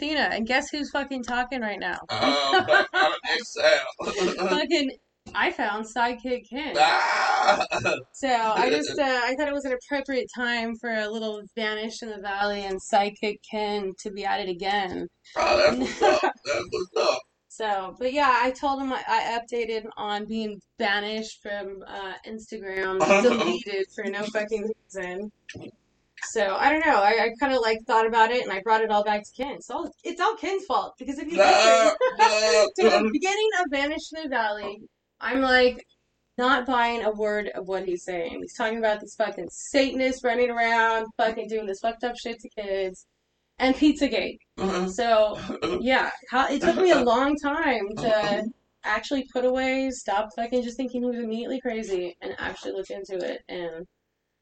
Athena, and guess who's fucking talking right now? Um, out of exile. fucking, I found Sidekick Ken. ah! So I just, uh, I thought it was an appropriate time for a little Vanish in the Valley and Sidekick Ken to be at it again. Oh, that's what's up. That's what's up. So, but yeah, I told him I, I updated on being banished from uh, Instagram, deleted for no fucking reason. So I don't know. I, I kind of like thought about it, and I brought it all back to Ken. So it's all Ken's fault because if you listen to the beginning of Vanish in the Valley, I'm like not buying a word of what he's saying. He's talking about this fucking Satanist running around, fucking doing this fucked up shit to kids, and Pizzagate. uh, So yeah, how, it took me a long time to actually put away, stop fucking just thinking he was immediately crazy, and actually look into it. And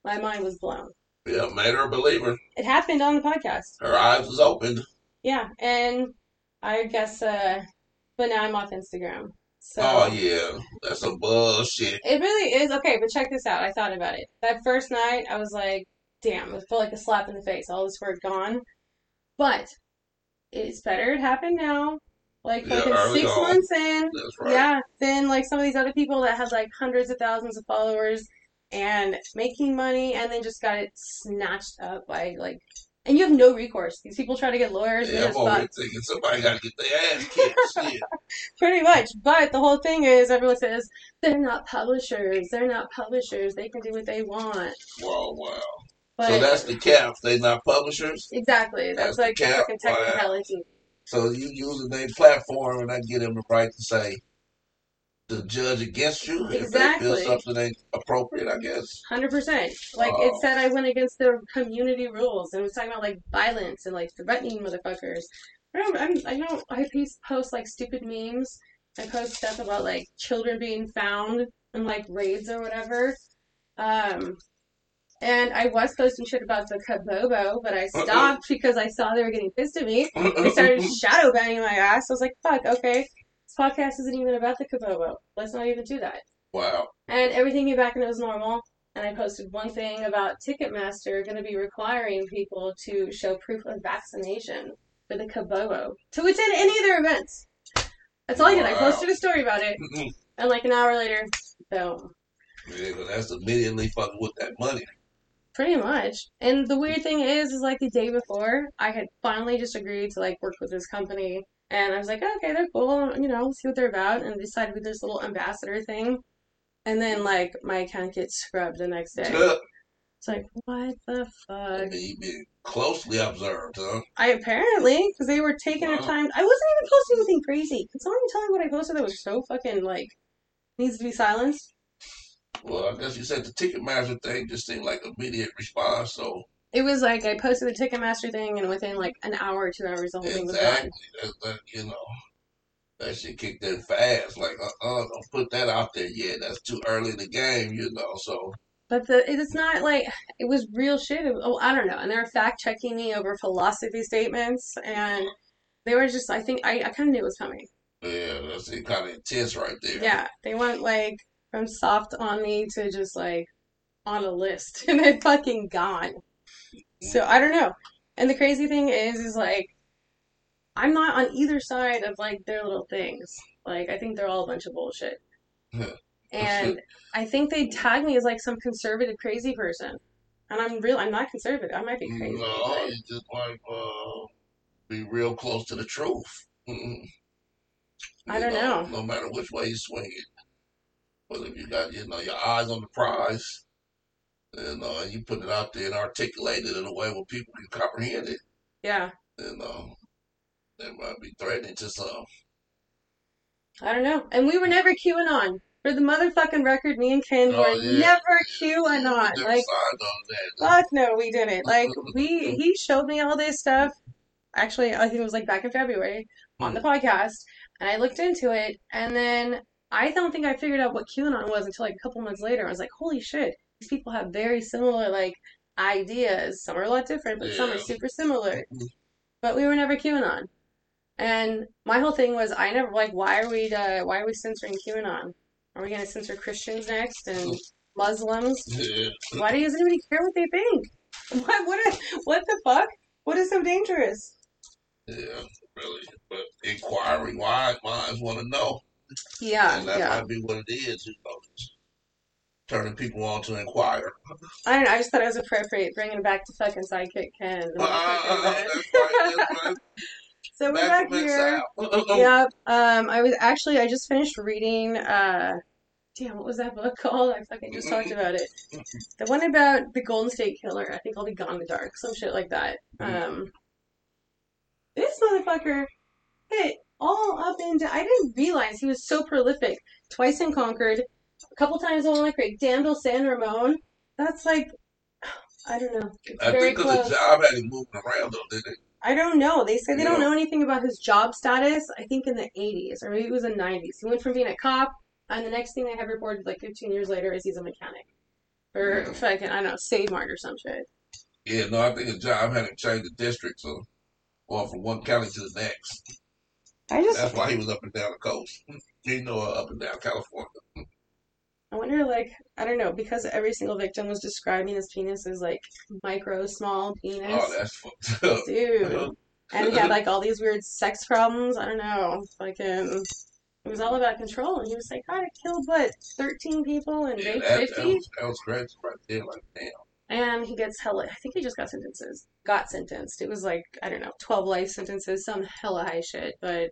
my mind was blown. Yeah, made her a believer. It happened on the podcast. Her eyes was opened. Yeah, and I guess, uh, but now I'm off Instagram. So Oh yeah, that's some bullshit. it really is okay. But check this out. I thought about it. That first night, I was like, "Damn!" It felt like a slap in the face. All this work gone. But it's better it happened now. Like Yeah, fucking six on. months in. That's right. Yeah, then like some of these other people that had like hundreds of thousands of followers and making money and then just got it snatched up by like and you have no recourse. These people try to get lawyers Yeah, I'm thinking somebody got to get their ass kicked. Pretty much. But the whole thing is everyone says they're not publishers. They're not publishers. They can do what they want. Wow, wow. But so that's the cap. They're not publishers. exactly. That's, that's like the cap. fucking Wow. technicality. So you using their platform and I get them the right to say to judge against you exactly. if they feel something ain't appropriate. I guess. Hundred percent. Like it Oh. said, I went against the community rules, and it was talking about like violence and like threatening motherfuckers. I don't. I'm, I know. I post, post like stupid memes. I post stuff about like children being found in like raids or whatever. Um, and I was posting shit about the Kabobo, but I stopped because I saw they were getting pissed at me. They started shadow banning my ass. I was like, fuck, okay. This podcast isn't even about the Kabobo. Let's not even do that. wow. And everything came back and it was normal. And I posted one thing about Ticketmaster going to be requiring people to show proof of vaccination for the Kabobo to attend any of their events. That's all I did. I posted a story about it, and like an hour later, boom. Yeah, that's immediately fucking with that money. Pretty much. And the weird thing is, is like the day before, I had finally just agreed to like work with this company. And I was like, okay, they're cool, you know, see what they're about, and decided to do this little ambassador thing. And then like my account gets scrubbed the next day. It's like, what the fuck? you been closely observed, huh? I apparently, because they were taking their Wow. time. I wasn't even posting anything crazy. Can someone tell me what I posted that was so fucking like needs to be silenced? Well, I guess you said the Ticketmaster thing just seemed like immediate response. So It was like I posted the Ticketmaster thing, and within like an hour or two hours, the whole thing was exactly, gone. that, that, you know, that shit kicked in fast. Like, uh, uh don't put that out there yet. That's too early in the game, you know. So But the it's not like it was real shit. It- oh, I don't know. And they were fact checking me over philosophy statements, and they were just. I think I, I kind of knew it was coming. yeah, that's kind of intense right there. Yeah, they went like from soft on me to just like on a list, and they're fucking gone. So I don't know. And the crazy thing is, is like I'm not on either side of like their little things. Like I think they're all a bunch of bullshit. Yeah. And I think they tag me as like some conservative crazy person. And I'm real I'm not conservative. I might be crazy. No, but- you just like uh, be real close to the truth. I don't know. No matter which way you swing it, but if you got you know your eyes on the prize, and uh, you put it out there and articulate it in a way where people can comprehend it, Yeah. then um, that might be threatening to some. I don't know. And we were never QAnon. For the motherfucking record, me and Ken Oh, were yeah. never QAnon. never Like signed on that. Fuck no, we didn't. Like we he showed me all this stuff. Actually, I think it was like back in February on the podcast, and I looked into it, and then I don't think I figured out what QAnon was until like a couple months later. I was like, holy shit, these people have very similar like ideas. Some are a lot different, but some are super similar. Mhm. But we were never QAnon. And my whole thing was I never like why are we uh, why are we censoring QAnon? Are we gonna censor Christians next and Muslims? Yeah. Why does anybody care what they think? What what what the fuck? What is so dangerous? Yeah, really. But inquiring why minds want to know. Yeah, and that yeah. might be what it is, you know. Just Turning people on to inquire. I don't know. I just thought it was appropriate bringing it back to fucking Sidekick Ken. the Uh, that's right, that's right. so we're Back back here. South. Yep. Um, I was actually I just finished reading. Uh, damn, what was that book called? I fucking just talked about it. The one about the Golden State Killer. I think I'll be Gone in the Dark, some shit like that. Um, this motherfucker hit all up and down. I didn't realize he was so prolific. Twice in Concord, a couple times on like Great Danville, San Ramon. That's like, I don't know. It's I very think because close. the job had him moving around, though, didn't it? I don't know. They say they don't know anything about his job status. I think in the 80s or maybe it was in the 90s. He went from being a cop, and the next thing they have reported like 15 years later is he's a mechanic or Yeah. fucking I don't know Save Mart or some shit. Yeah, no, I think his job had him change the district, so going from one county to the next. I just That's why he was up and down the coast. You know, uh, up and down California. I wonder like I don't know because every single victim was describing his penis as like micro small penis, Oh, that's fucked up. dude. And he had like all these weird sex problems. I don't know, fucking. It was all about control, and he was like, "God, I killed what, thirteen people and Yeah, raped that, that, 50? that was crazy right there. Like, damn. And he gets hella. I think he just got sentences. Got sentenced. It was like I don't know, twelve life sentences, some hella high shit. But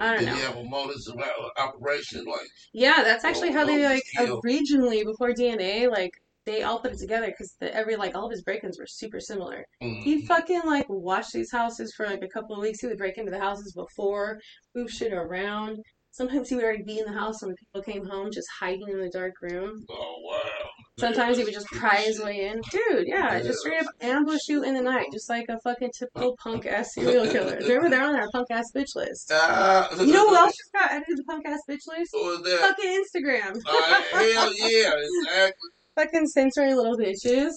I don't did he know. have a modus uh, operation? Like, yeah, that's actually how they like skill. originally before DNA, like they all put it together because every like all of his break-ins were super similar. mm, He fucking like watched these houses for like a couple of weeks. He would break into the houses before, move shit around. Sometimes he would already be in the house when people came home, just hiding in the dark room. oh wow. Sometimes he would just pry his way in. Dude, yeah, just straight up ambush you in the night, just like a fucking typical punk ass serial killer. Remember, they're on our punk ass bitch list. Ah, You know who else just got added to the punk ass bitch list? Who was that? Fucking Instagram. Uh, hell yeah, exactly. Fucking sensory little bitches.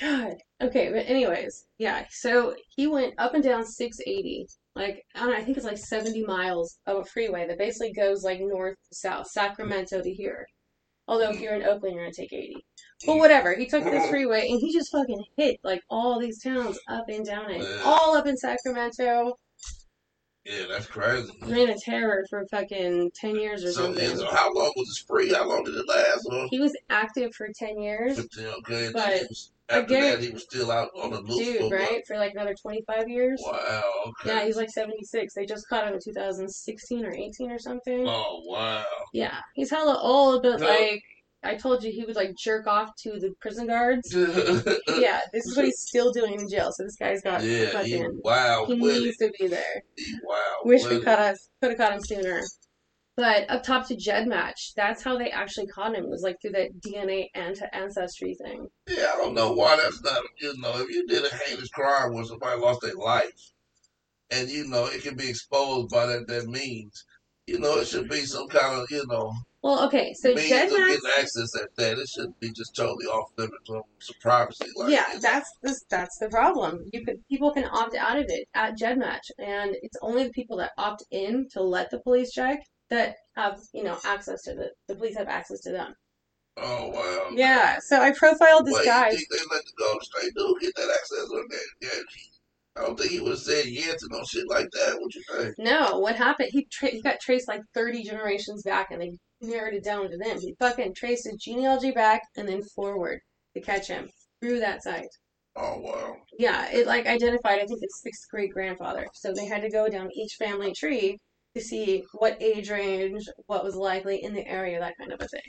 God. Okay, but anyways, yeah. So he went up and down 680. Like, I don't know, I think it's like 70 miles of a freeway that basically goes like north to south, Sacramento to here. Although if you're in Oakland, you're gonna take 80. But whatever, he took this freeway and he just fucking hit like all these towns up and down it. All up in Sacramento. Yeah, that's crazy. Ran a terror for fucking 10 years or So, yeah, something. so how long was the spree? How long did it last? Huh? He was active for 10 years. Okay. But was, after again- that, he was still out on the loose. Dude, right? For like another 25 years. Wow. Okay. Yeah, he's like 76. They just caught him in 2016 or 18 or something. Oh wow. Yeah, he's hella old, but No. like I told you, he would like jerk off to the prison guards. yeah. Yeah, this is what he's still doing in jail. So this guy's got He, fucking. wow. He needs to be there. Wow. Wish we caught us. Could have caught him sooner. But up top to GEDmatch. That's how they actually caught him. It was like through that DNA and ancestry thing. Yeah, I don't know why that's not. You know, if you did a heinous crime where somebody lost their life, and you know it can be exposed by that that means, you know, it should be some kind of you know Well, okay, so means of match. getting access at that. It shouldn't be just totally off limits some privacy. Like, Yeah, know. that's this, that's the problem. You could people can opt out of it at GEDmatch, and it's only the people that opt in to let the police check that have you know access to the the police have access to them. Oh wow. Yeah, so I profiled this Well, guy. you think they let the Golden State dude get that access on that? Yeah, I don't think he would have said yes to no shit like that. What you think? No, what happened? He tra- he got traced like thirty generations back, and they narrowed it down to them. He fucking traced his genealogy back and then forward to catch him through that site. Oh wow. Yeah, it like identified, I think it's sixth great grandfather. So they had to go down each family tree to see what age range, what was likely in the area, that kind of a thing.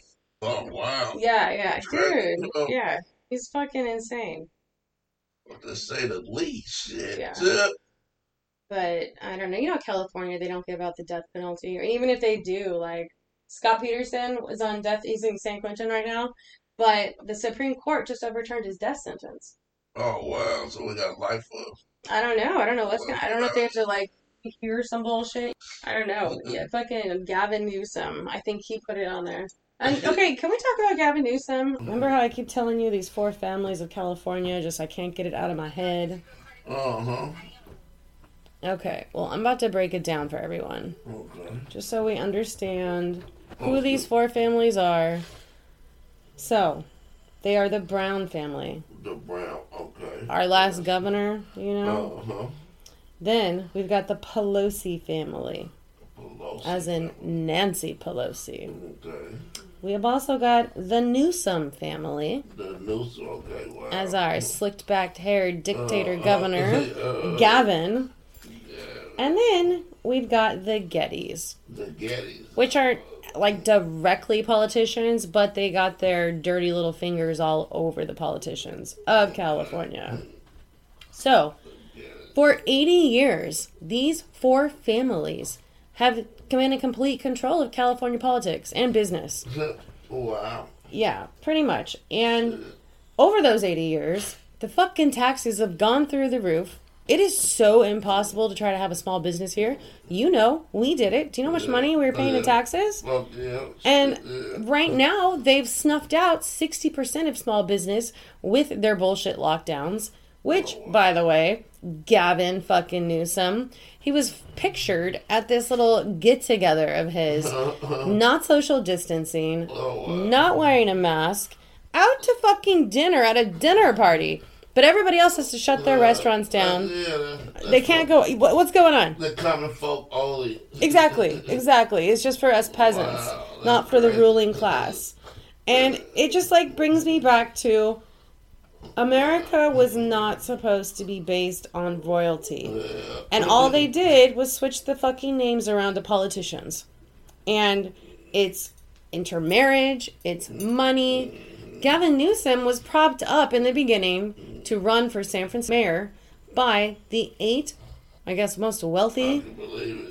Oh wow. Yeah, yeah, dude. Yeah, he's fucking insane. To say the least. Shit. Yeah. Yeah. But I don't know. You know, California, they don't give out the death penalty, or even if they do, like Scott Peterson is on death. He's in San Quentin right now, but the Supreme Court just overturned his death sentence. Oh wow. So we got life of. I don't know. I don't know what's gonna. I don't know if they have to like hear some bullshit. I don't know. Yeah, fucking Gavin Newsom. I think he put it on there. And okay, can we talk about Gavin Newsom? Remember how I keep telling you these four families of California? Just I can't get it out of my head. Uh huh. Okay, well I'm about to break it down for everyone, Okay. just so we understand who these four families are. So, they are the Brown family. The brown. Okay. Our last governor, you know, Uh huh. Then we've got the Pelosi family, Pelosi. as in Nancy Pelosi. Okay. We have also got the Newsom family, The news. Okay. Wow. as our slicked backed haired dictator Uh, governor, uh, Gavin. yeah, And then we've got the Gettys, the Gettys. which aren't like directly politicians, but they got their dirty little fingers all over the politicians of California. So, for 80 years, these four families have commanded complete control of California politics and business. wow. Yeah, pretty much. And over those 80 years, the fucking taxes have gone through the roof. It is so impossible to try to have a small business here. You know, we did it. Do you know how much money we were paying in taxes? Well, yeah. And right now, they've snuffed out 60% of small business with their bullshit lockdowns. Which, oh. by the way, Gavin fucking Newsom, he was pictured at this little get together of his, not social distancing, Oh, not wearing a mask, out to fucking dinner at a dinner party. But everybody else has to shut their restaurants down. Yeah, They can't go. what- What's going on? The common folk only. Exactly, exactly. It's just for us peasants, Wow, not for the ruling class. And it just like brings me back to America was not supposed to be based on royalty. And all they did was switch the fucking names around to politicians. And it's intermarriage, it's money. Gavin Newsom was propped up in the beginning to run for San Francisco mayor by the eight, I guess, most wealthy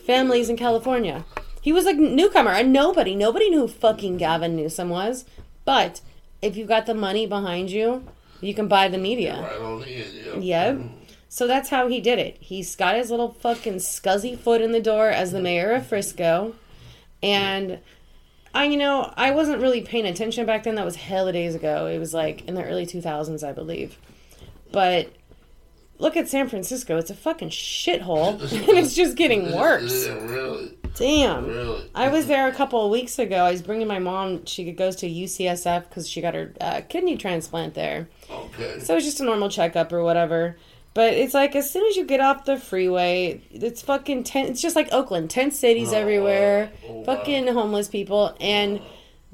families in California. He was a newcomer, a nobody. Nobody knew who fucking Gavin Newsom was. But if you've got the money behind you, you can buy the media. Right in, yeah. Yep. So that's how he did it. He's got his little fucking scuzzy foot in the door as the mayor of Frisco. And I, you know, I wasn't really paying attention back then. That was hella days ago. It was like in the early 2000s, I believe. But look at San Francisco. It's a fucking shithole. and it's just getting worse. Yeah, really. Damn. Really. I was there a couple of weeks ago. I was bringing my mom. She goes to UCSF because she got her uh, kidney transplant there. Okay. So it's just a normal checkup or whatever. But it's like as soon as you get off the freeway, it's fucking tent. It's just like Oakland, tent cities Oh, everywhere, wow. Oh, wow. fucking homeless people, and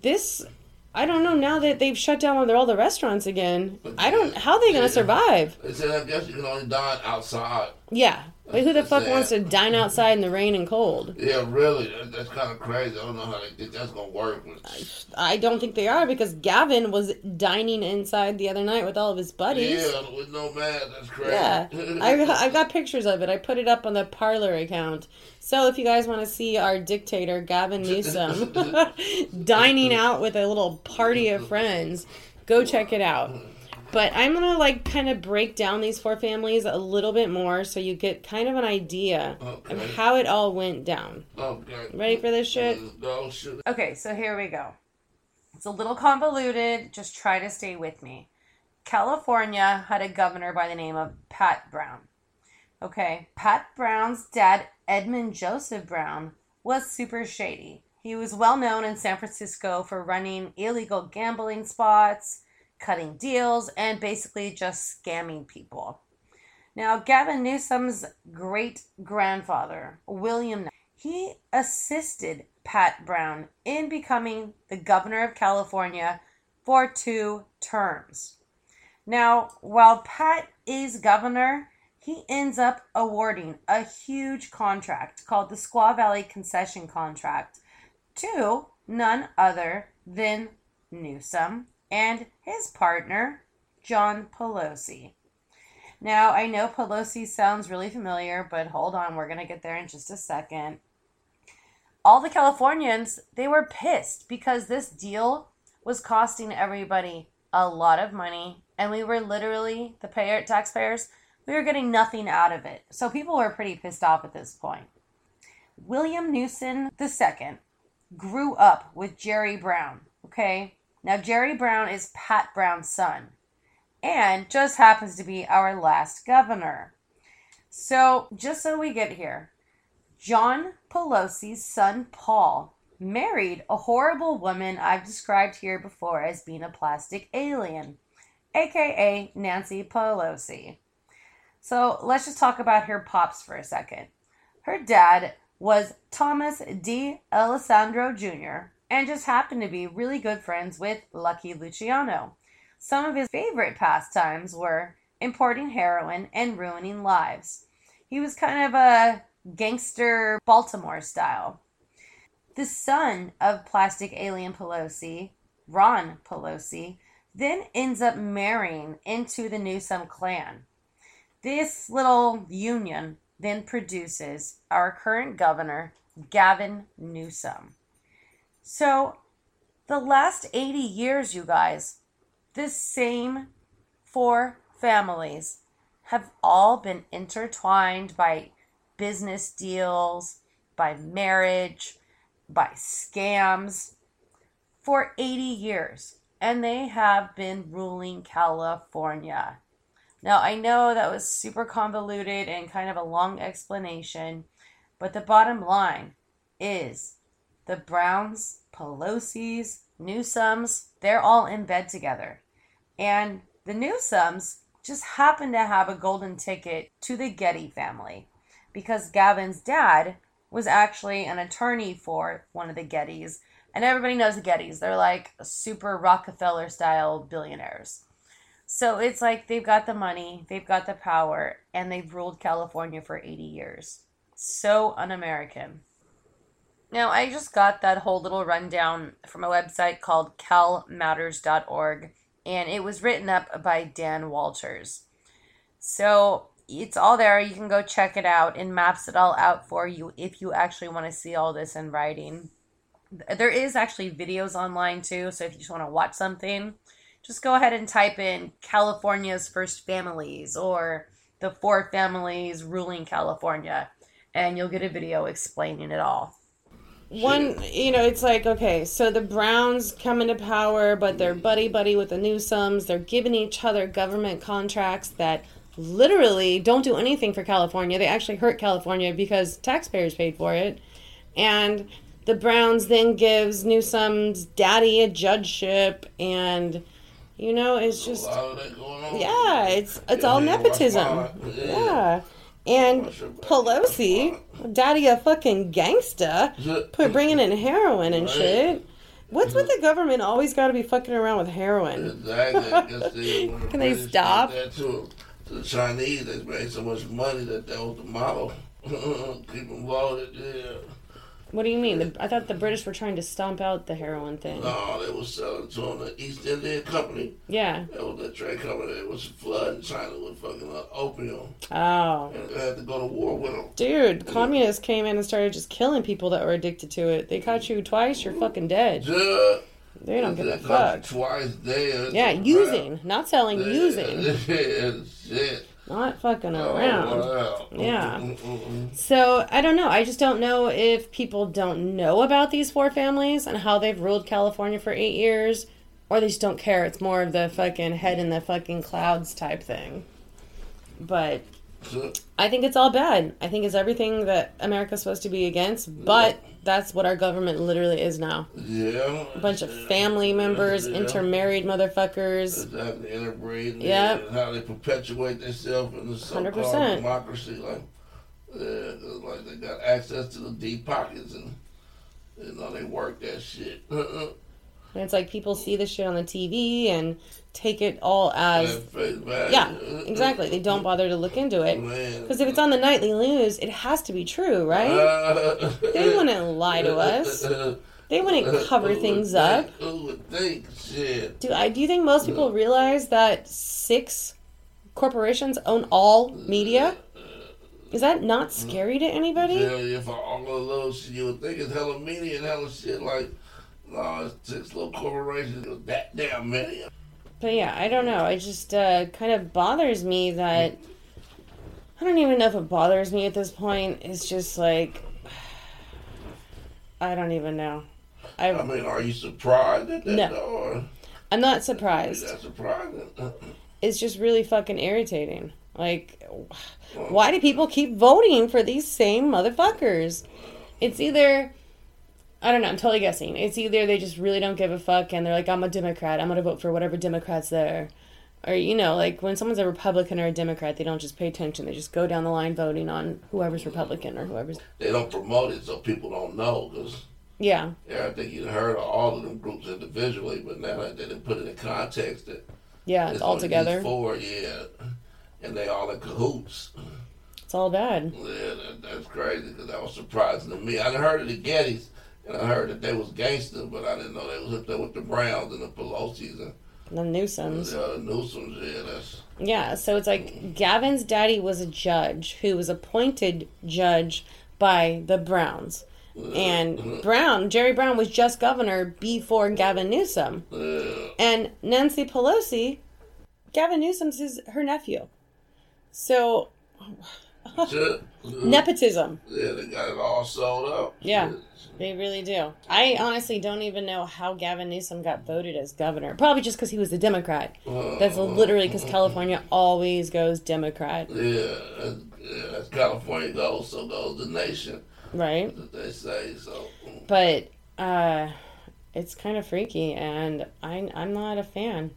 this. I don't know now that they've shut down all the, restaurants again. I don't. How are they gonna survive? They said, I guess you can only dine outside. Yeah, but who the fuck sad. wants to dine outside in the rain and cold? Yeah, really. That, that's kind of crazy. I don't know how they that's going to work. But, I don't think they are because Gavin was dining inside the other night with all of his buddies. yeah, with no mask. That's crazy. Yeah, I I got pictures of it. I put it up on the Parler account. So if you guys want to see our dictator Gavin Newsom dining out with a little party of friends, go check it out. But I'm gonna like kind of break down these four families a little bit more so you get kind of an idea Okay. of how it all went down. Okay. Ready for this shit? Shit. Okay, so here we go. It's a little convoluted. Just try to stay with me. California had a governor by the name of Pat Brown. Okay, Pat Brown's dad, Edmund Joseph Brown, was super shady. He was well known in San Francisco for running illegal gambling spots, cutting deals, and basically just scamming people. Now, Gavin Newsom's great grandfather, William, he assisted Pat Brown in becoming the governor of California for two terms. Now, while Pat is governor, he ends up awarding a huge contract called the Squaw Valley Concession Contract to none other than Newsom and his partner, John Pelosi. Now, I know Pelosi sounds really familiar, but hold on, we're going to get there in just a second. All the Californians, they were pissed because this deal was costing everybody a lot of money, and we were literally, the payer, taxpayers, we were getting nothing out of it. So people were pretty pissed off at this point. William Newsom II grew up with Jerry Brown, okay? Now, Jerry Brown is Pat Brown's son and just happens to be our last governor. So, just so we get here, John Pelosi's son Paul married a horrible woman I've described here before as being a plastic alien, aka Nancy Pelosi. So let's just talk about her pops for a second. Her dad was Thomas D. Alessandro Jr. and just happened to be really good friends with Lucky Luciano. Some of his favorite pastimes were importing heroin and ruining lives. He was kind of a gangster Baltimore style. The son of Plastic Alien Pelosi, Ron Pelosi, then ends up marrying into the Newsom clan. This little union then produces our current governor, Gavin Newsom. So, the last 80 years, you guys, the same four families have all been intertwined by business deals, by marriage, by scams for 80 years. And they have been ruling California. Now, I know that was super convoluted and kind of a long explanation, but the bottom line is the Browns, Pelosi's, Newsoms, they're all in bed together. And the Newsoms just happen to have a golden ticket to the Getty family because Gavin's dad was actually an attorney for one of the Gettys. And everybody knows the Gettys. They're like super Rockefeller style billionaires. So it's like they've got the money, they've got the power, and they've ruled California for 80 years. So un American. Now, I just got that whole little rundown from a website called calmatters.org, and it was written up by Dan Walters. So it's all there. You can go check it out and maps it all out for you if you actually want to see all this in writing. There is actually videos online too, so if you just want to watch something, just go ahead and type in California's first families or the four families ruling California, and you'll get a video explaining it all. One, you know, it's like, okay, so the Browns come into power, but they're buddy buddy with the Newsoms. They're giving each other government contracts that literally don't do anything for California. They actually hurt California because taxpayers paid for it. And the Browns then gives Newsom's daddy a judgeship and you know, it's just yeah, it's it's all nepotism. Yeah. And Pelosi, daddy a fucking gangsta, put bringing in heroin and shit. What's with the government always got to be fucking around with heroin? Can they stop? To, to the Chinese, they made so much money that that was the model. Keep them loaded, yeah. What do you mean? I thought the British were trying to stomp out the heroin thing. No, they were selling to them the East India Company. Yeah. That was the trade company that was flooding China with fucking uh, opium. Oh. And they had to go to war with them. Dude, communists came in and started just killing people that were addicted to it. They caught you twice, you're fucking dead. Yeah. They don't give a They caught you fuck. Twice dead. Yeah, using, not selling, using, Yeah. Not fucking Oh, around. wow. Yeah. Mm, mm, mm, So I don't know. I just don't know if people don't know about these four families and how they've ruled California for eight years, or they just don't care. It's more of the fucking head in the fucking clouds type thing. But. I think it's all bad. I think it's everything that America's supposed to be against, but that's what our government literally is now. Yeah. A bunch of family members, Yeah. intermarried motherfuckers. Exactly, interbreeding. Yep. And how they perpetuate themselves in the so-called 100%. democracy. Like, yeah, like they got access to the deep pockets and you know they work that shit. And it's like people see this shit on the TV and take it all as At face value. Yeah, exactly. They don't bother to look into it. Because if it's on the nightly news, it has to be true, right? Uh, They wouldn't lie to us. They wouldn't cover things up. think- Who would think shit? Do I do you think most people realize that six corporations own all media? Is that not scary to anybody? Yeah, if all of those you would think it's hella media and hella shit like, no, it's six little corporations, that damn many. But yeah, I don't know. It just uh, kind of bothers me that I don't even know if it bothers me at this point. It's just like I don't even know. I I mean, are you surprised at that? No. Or I'm not is surprised. that surprising? It's just really fucking irritating. Like, why do people keep voting for these same motherfuckers? It's either, I don't know, I'm totally guessing. It's either they just really don't give a fuck and they're like, I'm a Democrat, I'm gonna vote for whatever Democrat's there. or you know, like when someone's a Republican or a Democrat, they don't just pay attention. They just go down the line voting on whoever's Republican or whoever's. They don't promote it so people don't know because Yeah, yeah, I think you heard of all of them groups individually, but now that they didn't put it in context that yeah, it's all together. Four, yeah, and they all in cahoots. It's all bad. Yeah, that, that's crazy because that was surprising to me. I done heard of the Gettys and I heard that they was gangsters, but I didn't know they was up there with the Browns and the Pelosi's and The Newsoms. the Newsoms. Yeah, that's Yeah, so it's like Gavin's daddy was a judge who was appointed judge by the Browns. And Brown, Jerry Brown, was just governor before Gavin Newsom. yeah. And Nancy Pelosi, Gavin Newsom's his, her nephew. So. Nepotism. Yeah, they got it all sold up. Yeah. They really do. I honestly don't even know how Gavin Newsom got voted as governor. Probably just because he was a Democrat. That's literally because California always goes Democrat, Yeah, that's, yeah, that's California goes, so goes the nation. right? They say so. but uh it's kind of freaky and I, i'm not a fan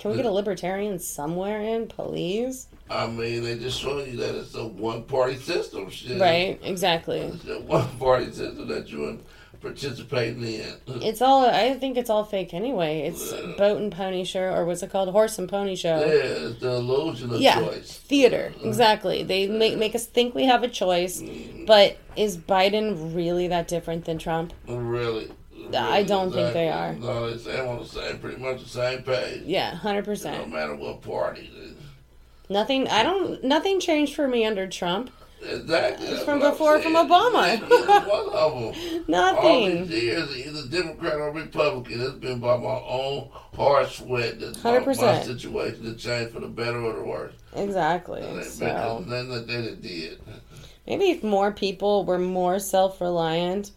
can we get a libertarian somewhere in please I mean, they just showing you that it's a one party system. Shit. right exactly It's a one party system that you're participating in. it's all i think it's all fake anyway it's boat and pony show or what's it called horse and pony show. Yeah, show it's the illusion of yeah choice. theater exactly they make, make us think we have a choice mm-hmm. but is biden really that different than trump Really. I don't think they are. No, they say on the same, pretty much the same page. yeah 100% No matter what party. Nothing i don't nothing changed for me under trump Exactly. that's from before, from. Obama. Either one of them. All nothing these years, either Democrat or Republican, it's been by my own hard sweat that my, my 100%. situation to change for the better or the worse. Exactly. And it- So then that they did. maybe if more people were more self reliant,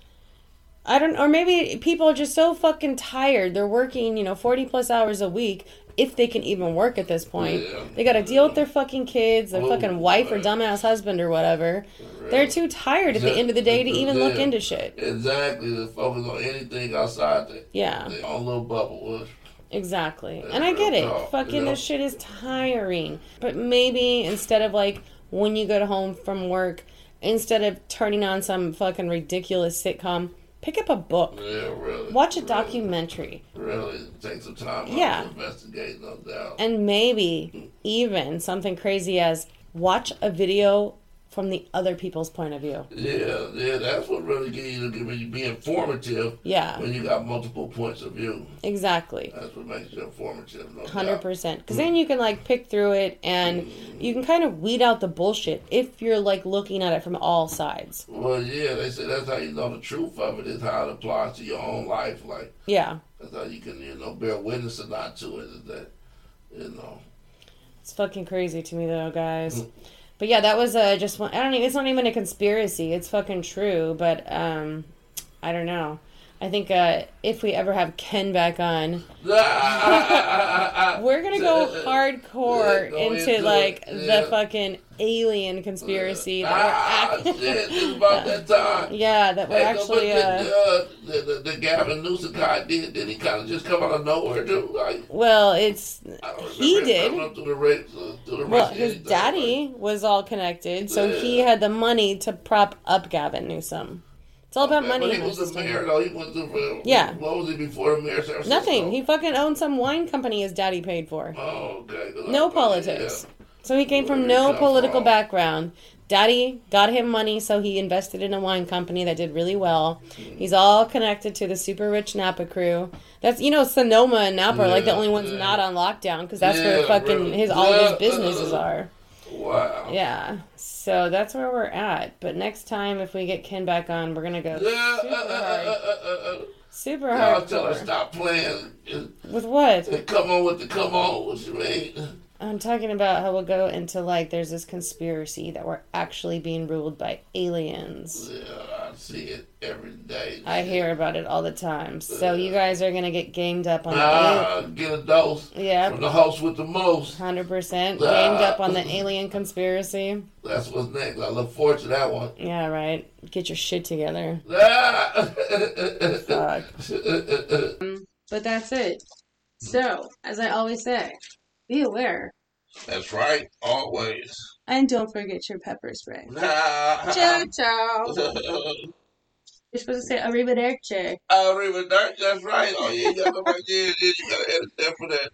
I don't, or maybe people are just so fucking tired. They're working, you know, forty plus hours a week, if they can even work at this point. Yeah. They got to deal with their fucking kids, their Oh, fucking wife or dumbass husband or whatever. They're too tired at the end of the day to even look into shit. Exactly. To focus on anything outside the, Yeah. their own little bubble. Exactly. And I get it. Yeah, Fucking yeah. this shit is tiring. But maybe instead of like when you go home from work, instead of turning on some fucking ridiculous sitcom, pick up a book. Yeah, really. Watch a really, documentary. Really take some time Yeah. to investigate, no doubt. And maybe mm. even something crazy as watch a video from the other people's point of view. Yeah, yeah, that's what really get you to be, be informative Yeah, when you got multiple points of view. exactly. That's what makes you informative. Hundred percent. Because then mm. you can like pick through it, and mm. you can kind of weed out the bullshit if you're like looking at it from all sides. Well, yeah, they say that's how you know the truth of it is how it applies to your own life. Like Yeah, that's how you can, you know, bear witness or not to it. Is that, you know, it's fucking crazy to me though, guys. Mm. But yeah, that was uh, just one. I don't. It's not even a conspiracy. It's fucking true. But um, I don't know. I think uh, if we ever have Ken back on, we're gonna go hardcore into, like the fucking alien conspiracy that ah, we're act- it's about that time. yeah, that we're actually. Uh, the, uh, the, the, the Gavin Newsom guy did, did he kind of just come out of nowhere too? Like, well, it's He did. up Through the race, uh, well, his daddy was all connected, so he had the money to prop up Gavin Newsom. It's all about money. But he was mayor, though. He. Uh, Yeah. What was he before the mayor? Nothing. He fucking owned some wine company his daddy paid for. Oh, okay. No politics. So he came from no political background. Daddy got him money, so he invested in a wine company that did really well. He's all connected to the super rich Napa crew. That's you know Sonoma and Napa are like the only ones yeah. not on lockdown because that's where fucking really. his all of his businesses are. Yeah. Wow. Yeah, so that's where we're at. But next time, if we get Ken back on, we're gonna go Yeah, super uh, uh, hard, uh, uh, uh, super Y'all tell her stop playing. With what? And Come on with the come on. What you mean? I'm talking about how we'll go into like there's this conspiracy that we're actually being ruled by aliens. Yeah, I see it every day. I hear about it all the time. So you guys are gonna get ganged up on the Ah, get a dose yeah, from the host with the most. hundred percent ganged up on the alien conspiracy. That's what's next. I look forward to that one. Yeah, right. Get your shit together. Ah. Fuck. But that's it. So, as I always say, Be aware. That's right, always. And don't forget your pepper spray. Ciao, Ciao. You're supposed to say arrivederci. Arrivederci, that's right. Oh, yeah, you got to, yeah, yeah, you got to edit that for that.